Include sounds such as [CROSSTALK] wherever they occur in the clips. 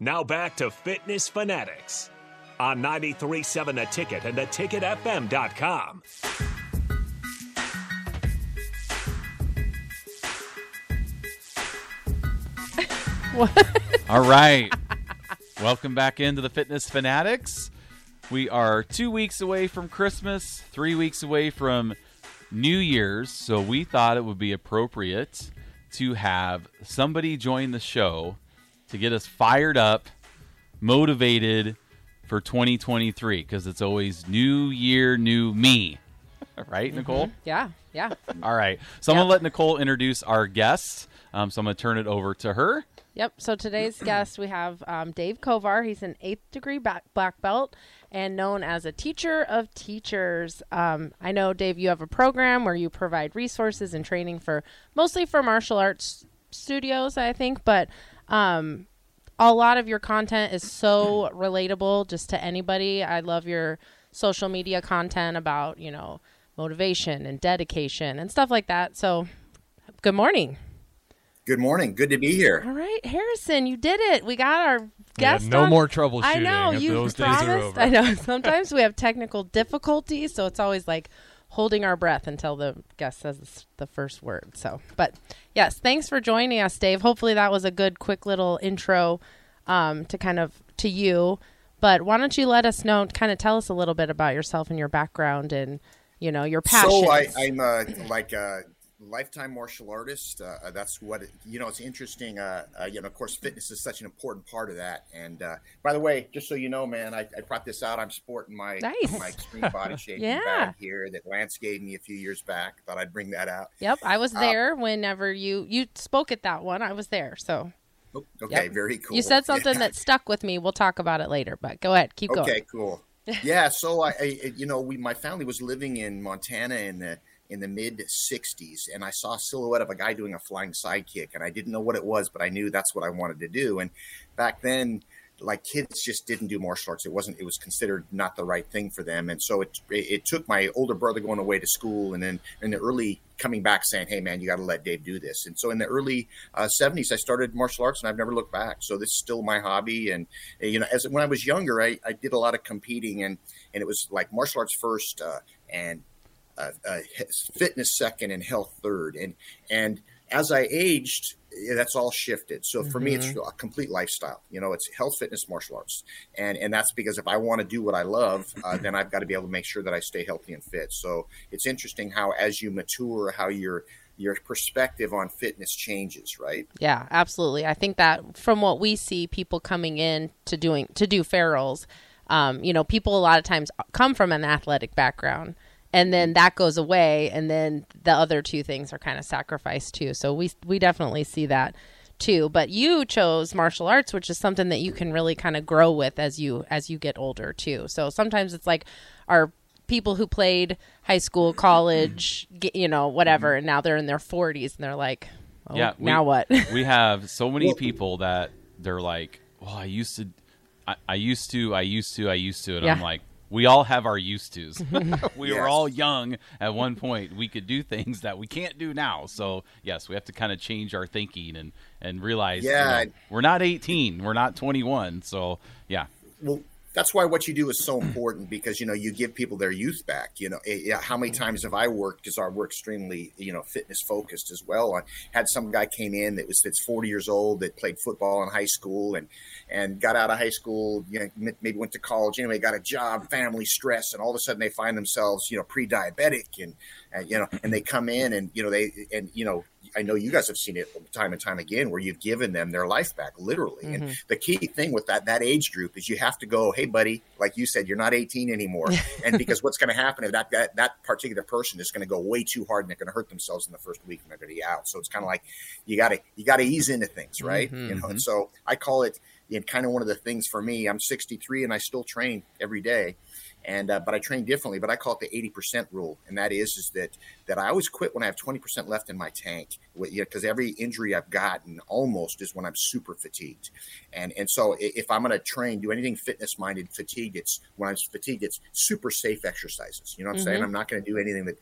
Now back to Fitness Fanatics on 93.7 The Ticket and theticketfm.com. What? [LAUGHS] All right. Welcome back into the Fitness Fanatics. We are two weeks away from Christmas, three weeks away from New Year's, so we thought it would be appropriate to have somebody join the show to get us fired up, motivated for 2023 because it's always new year, new me. [LAUGHS] Right, Nicole? Yeah, yeah. All right. So I'm going to let Nicole introduce our guests. Um, so I'm going to turn it over to her. Yep. So today's [CLEARS THROAT] guest, we have um, Dave Kovar. He's an eighth degree back, black belt and known as a teacher of teachers. Um, I know, Dave, you have a program where you provide resources and training for mostly for martial arts studios, I think, but um, a lot of your content is so relatable just to anybody. I love your social media content about, you know, motivation and dedication and stuff like that. So, good morning. Good morning. Good to be here. All right, Harrison, you did it. We got our guest. Yeah, no on. more troubleshooting. I know you Those promised. days are over. I know. [LAUGHS] Sometimes we have technical difficulties, so it's always like holding our breath until the guest says the first word. So, but yes, thanks for joining us, Dave. Hopefully that was a good, quick little intro um, to kind of to you. But why don't you let us know, kind of tell us a little bit about yourself and your background and you know your passion. So I, I'm uh, like a lifetime martial artist. Uh, that's what it, you know. It's interesting. Uh, uh, you know, of course, fitness is such an important part of that. And uh, by the way, just so you know, man, I, I brought this out. I'm sporting my Nice. my extreme body [LAUGHS] shape Yeah. bag here that Lance gave me a few years back. Thought I'd bring that out. Yep, I was Uh, there whenever you you spoke at that one. I was there, so Oh, Okay, Yep. very cool. you said something Yeah. that stuck with me. We'll talk about it later, but go ahead, keep going. Okay, cool. [LAUGHS] Yeah, so I, I, you know, we my family was living in Montana in the in the mid '60s, and I saw a silhouette of a guy doing a flying sidekick, and I didn't know what it was, but I knew that's what I wanted to do. And back then, like kids just didn't do martial arts. It wasn't. It was considered not the right thing for them, and so it it, took my older brother going away to school, and then in the early coming back saying, "Hey, man, you got to let Dave do this." And so in the early uh, '70s, I started martial arts, and I've never looked back. So this is still my hobby, and you know, as when I was younger, I, I did a lot of competing, and and it was like martial arts first, uh, and uh, uh, fitness second, and health third, and and as I aged, that's all shifted. So for me, it's a complete lifestyle. You know, it's health, fitness, martial arts, and and that's because if I want to do what I love, uh, then I've got to be able to make sure that I stay healthy and fit. So it's interesting how as you mature, how your your perspective on fitness changes, right? Yeah, absolutely. I think that from what we see, people coming in to doing to do Farrell's, um, you know, people a lot of times come from an athletic background, and then that goes away, and then the other two things are kind of sacrificed too. So we we definitely see that too. But you chose martial arts, which is something that you can really kind of grow with as you as you get older too. So sometimes it's like our people who played high school, college, mm-hmm. get, you know, whatever, mm-hmm. and now they're in their 40s and they're like, oh, Yeah, we- now what? [LAUGHS] we have so many people that they're like, "Well, I used to, I, I used to, I used to, I used to," and I'm like, "We all have our used tos. [LAUGHS] we were all young at one point. We could do things that we can't do now. So yes, we have to kind of change our thinking and and realize, you Yeah. know, we're not 18, we're not 21. So yeah, well that's why what you do is so important because you know you give people their youth back you know. Eh, yeah how many times have i worked because our we're extremely you know fitness focused as well. I had some guy came in that was that's 40 years old that played football in high school and and got out of high school you know maybe went to college anyway got a job family stress and all of a sudden they find themselves you know pre-diabetic and, and you know and they come in and you know they and you know I know you guys have seen it time and time again where you've given them their life back, literally. And mm-hmm. the key thing with that that age group is you have to go, hey, buddy, like you said, you're not 18 anymore. [LAUGHS] and because what's going to happen is that, that that particular person is going to go way too hard and they're going to hurt themselves in the first week and they're going to be out. So it's kind of like you got to you got to ease into things, right? Mm-hmm, you know. And mm-hmm. so I call it you know, kind of one of the things for me. I'm 63 and I still train every day and uh, but I train differently. But I call it the 80% rule, and that is is that that I always quit when I have 20% left in my tank. Because you know, every injury I've gotten almost is when I'm super fatigued, and and so if I'm going to train, do anything fitness minded, fatigue, it's when I'm fatigued, it's super safe exercises. You know what I'm saying? I'm not going to do anything that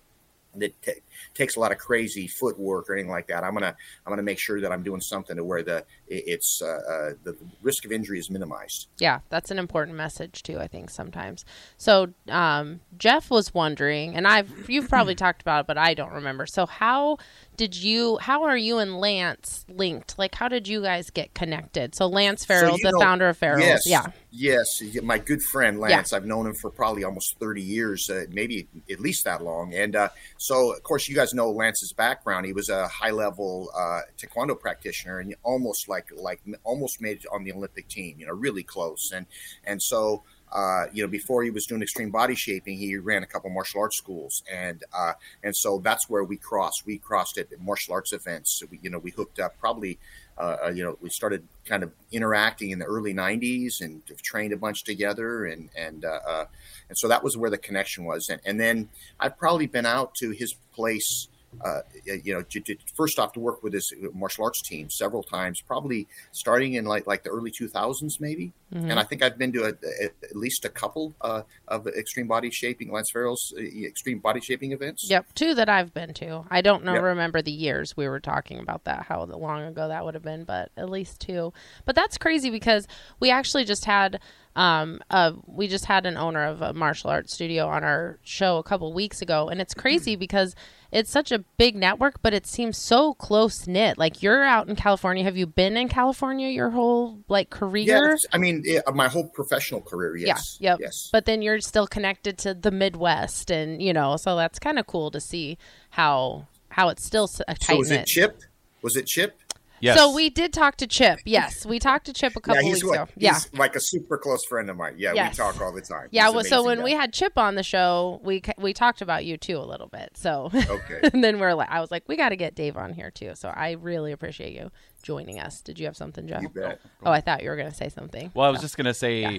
that t- takes a lot of crazy footwork or anything like that. I'm gonna I'm gonna make sure that I'm doing something to where the it's uh, uh, the risk of injury is minimized. Yeah, that's an important message too. I think sometimes. So um, Jeff was wondering, and I've you've probably [CLEARS THROAT] talked about it, but I don't remember. So how did you? How are you and Lance linked? Like, how did you guys get connected? So Lance Farrell, so the know, founder of Farrell's, yes, yeah, yes, my good friend Lance. Yeah. I've known him for probably almost thirty years, uh, maybe at least that long. And uh, so, of course, you guys know Lance's background. He was a high level uh, taekwondo practitioner, and almost like like almost made it on the Olympic team. You know, really close. And and so uh, you know, before he was doing extreme body shaping, he ran a couple martial arts schools, and uh, and so that's where we crossed. We crossed at martial arts events. So we, you know, we hooked up. Probably, uh, uh you know, we started kind of interacting in the early '90s, and trained a bunch together, and and uh, uh, and so that was where the connection was. And, and then I've probably been out to his place uh, you know, to, to, first off to work with his martial arts team several times, probably starting in like like the early 2000s, maybe. Mm-hmm. And I think I've been to a, a, at least a couple uh, of extreme body shaping, Lance Farrell's uh, extreme body shaping events. Yep, two that I've been to. I don't know, yep. remember the years we were talking about that, how long ago that would have been, but at least two. But that's crazy because we actually just had um, uh, we just had an owner of a martial arts studio on our show a couple weeks ago, and it's crazy mm-hmm. because it's such a big network, but it seems so close knit. Like you're out in California. Have you been in California your whole like career? Yeah, I mean, yeah, my whole professional career. Yes. Yeah. Yep. Yes. But then you're still connected to the Midwest, and you know, so that's kind of cool to see how how it's still a tight. So was it Chip? Was it Chip? Yes. So we did talk to Chip. Yes, we talked to Chip a couple yeah, weeks what, ago. Yeah, like a super close friend of mine. Yeah, yes. we talk all the time. Yeah, well, so when guy. we had Chip on the show, we we talked about you too a little bit. So okay, [LAUGHS] and then we're like, I was like, we got to get Dave on here too. So I really appreciate you joining us. Did you have something, Jeff? You bet. Oh, I thought you were going to say something. Well, I was just going to say. Yeah.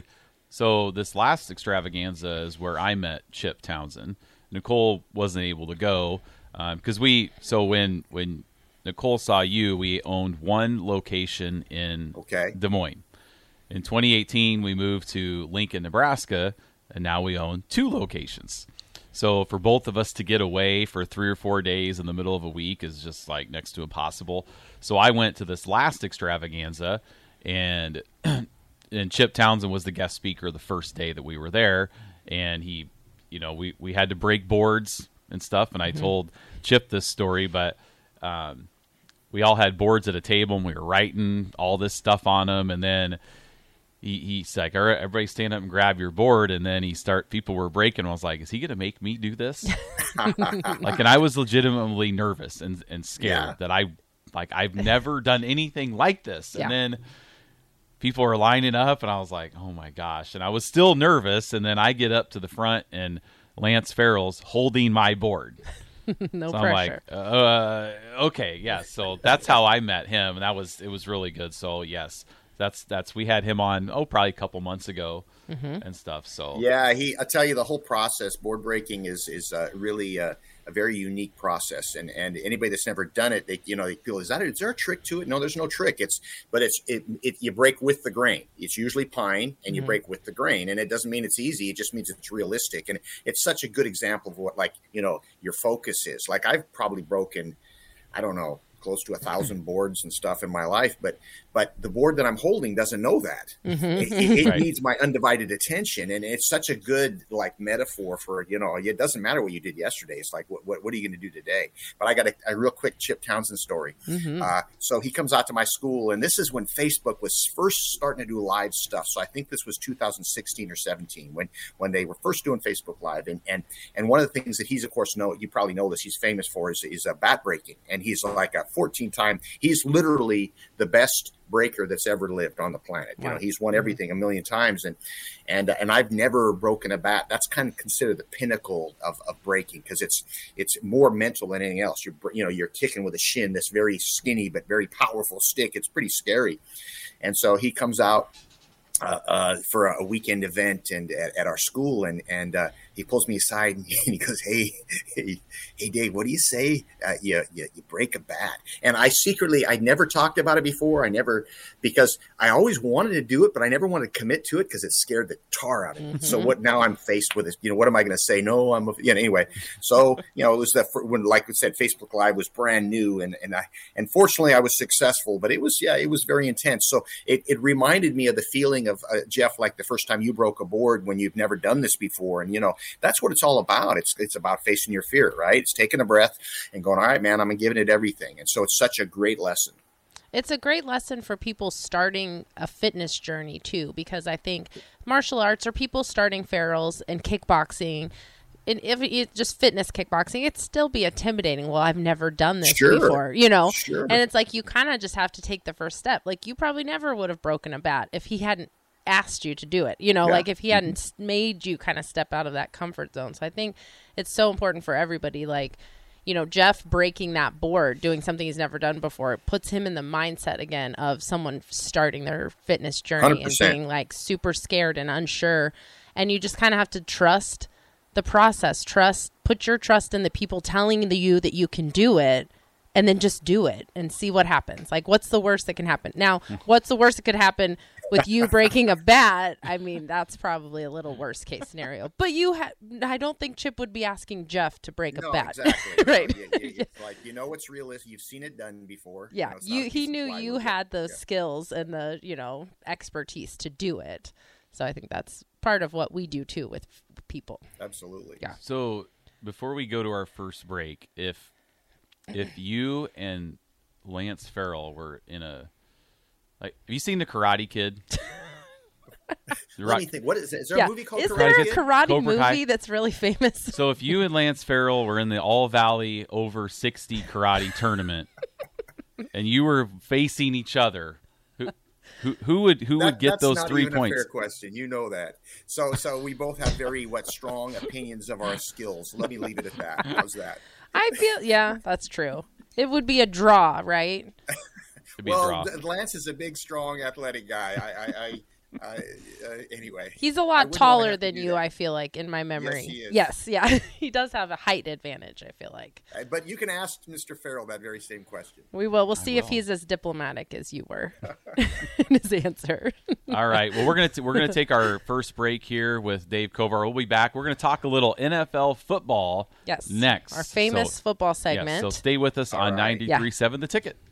So this last extravaganza is where I met Chip Townsend. Nicole wasn't able to go because um, we. So when when Nicole saw you, we owned one location in okay. Des Moines. In 2018, we moved to Lincoln, Nebraska, and now we own two locations. So for both of us to get away for three or four days in the middle of a week is just like next to impossible. So I went to this last extravaganza, and [CLEARS THROAT] and Chip Townsend was the guest speaker the first day that we were there, and he, you know, we we had to break boards and stuff, and I mm-hmm. told Chip this story, but um, we all had boards at a table and we were writing all this stuff on them and then he, he's like all right everybody stand up and grab your board and then he start people were breaking. I was like is he gonna make me do this? [LAUGHS] Like and i was legitimately nervous and, and scared yeah. that i like i've never done anything like this. Yeah. and then people are lining up and i was like oh my gosh. And i was still nervous. And then i get up to the front and lance farrell's holding my board [LAUGHS] no so pressure. I'm like, uh, okay, yeah. So that's how I met him, and that was it was really good. So yes, that's that's we had him on oh probably a couple months ago mm-hmm. and stuff. So yeah, he I tell you the whole process board breaking is is uh, really. Uh, a very unique process. And and anybody that's never done it, they you know they feel is that is there a trick to it? No, there's no trick. It's but it's it, it you break with the grain. It's usually pine, and you mm-hmm. break with the grain. And it doesn't mean it's easy. It just means it's realistic. And it's such a good example of what like you know your focus is. Like I've probably broken, I don't know, close to a thousand boards and stuff in my life, but but the board that I'm holding doesn't know that. Mm-hmm. It, it right. needs my undivided attention, and it's such a good like metaphor for you know it doesn't matter what you did yesterday. It's like what what, what are you going to do today? But I got a, a, real quick Chip Townsend story. Mm-hmm. Uh, so he comes out to my school, and this is when Facebook was first starting to do live stuff. So I think this was 2016 or 17 when when they were first doing Facebook Live, and and and one of the things that he's of course know you probably know this he's famous for is is a bat breaking, and he's like a 14 time. He's literally the best breaker that's ever lived on the planet. You know, he's won mm-hmm. everything a million times, and and and I've never broken a bat. That's kind of considered the pinnacle of, of breaking because it's it's more mental than anything else. You're you know you're kicking with a shin that's very skinny but very powerful stick. It's pretty scary, and so he comes out uh, uh, for a weekend event and at, at our school, and and uh, he pulls me aside and [LAUGHS] he goes, "Hey, hey, hey, Dave, what do you say? Uh, you, you you break a bat?" And I secretly, I never talked about it before. I never because I always wanted to do it, but I never wanted to commit to it because it scared the tar out of me. Mm-hmm. So what? Now I'm faced with this. You know, what am I going to say? No, I'm. A, you know, anyway. So you know, it was that when, like we said, Facebook Live was brand new, and and I and fortunately I was successful, but it was yeah, it was very intense. So it, it reminded me of the feeling of uh, Jeff, like the first time you broke a board when you've never done this before, and you know that's what it's all about. It's it's about facing your fear, right? It's taking a breath and going, all right, man, I'm giving it everything, and so it's such a great lesson. It's a great lesson for people starting a fitness journey too, because I think martial arts or people starting Farrell's and kickboxing and if it's just fitness kickboxing, it'd still be intimidating. Well, I've never done this sure. before, you know? Sure. And it's like you kind of just have to take the first step. Like you probably never would have broken a bat if he hadn't asked you to do it. You know, yeah. like if he hadn't mm-hmm. made you kind of step out of that comfort zone. So I think it's so important for everybody. Like, you know, Jeff breaking that board, doing something he's never done before, it puts him in the mindset again of someone starting their fitness journey 100%. and being like super scared and unsure. And you just kind of have to trust the process. Trust, put your trust in the people telling you that you can do it and then just do it and see what happens. Like, what's the worst that can happen? Now, what's the worst that could happen with you breaking a bat? I mean, that's probably a little worst case scenario. But you, ha- I don't think Chip would be asking Jeff to break no, a bat, exactly. [LAUGHS] right? No, you, you, like you know, what's realistic. You've seen it done before. Yeah, you. Know, you he knew you had the yeah. skills and the you know expertise to do it. So I think that's part of what we do too with people. Absolutely. Yeah. So before we go to our first break, if if you and Lance Farrell were in a like, have you seen the Karate Kid? [LAUGHS] Let me think. What is it? Is there yeah. a movie called is Karate there a karate Cobra movie Kai? that's really famous? so if you and Lance Farrell were in the All Valley over sixty karate tournament, and you were facing each other, who who, who would who that, would get those three points? fair question. You know that. So so we both have very what strong opinions of our skills. Let me leave it at that. How's that? I feel yeah, that's true. It would be a draw, right? [LAUGHS] well, Lance is a big, strong, athletic guy. I, I, I [LAUGHS] uh, anyway, he's a lot taller than you. That. I feel like in my memory. Yes, yes yeah, [LAUGHS] he does have a height advantage. I feel like. Uh, but you can ask Mr. Farrell that very same question. We will. We'll see if he's as diplomatic as you were [LAUGHS] in his answer. All right. Well, we're gonna t- we're gonna take our first break here with Dave Kovar. We'll be back. We're gonna talk a little NFL football. Yes. Next, our famous so, football segment. Yes, so stay with us All on right. 93.7 yeah. The Ticket.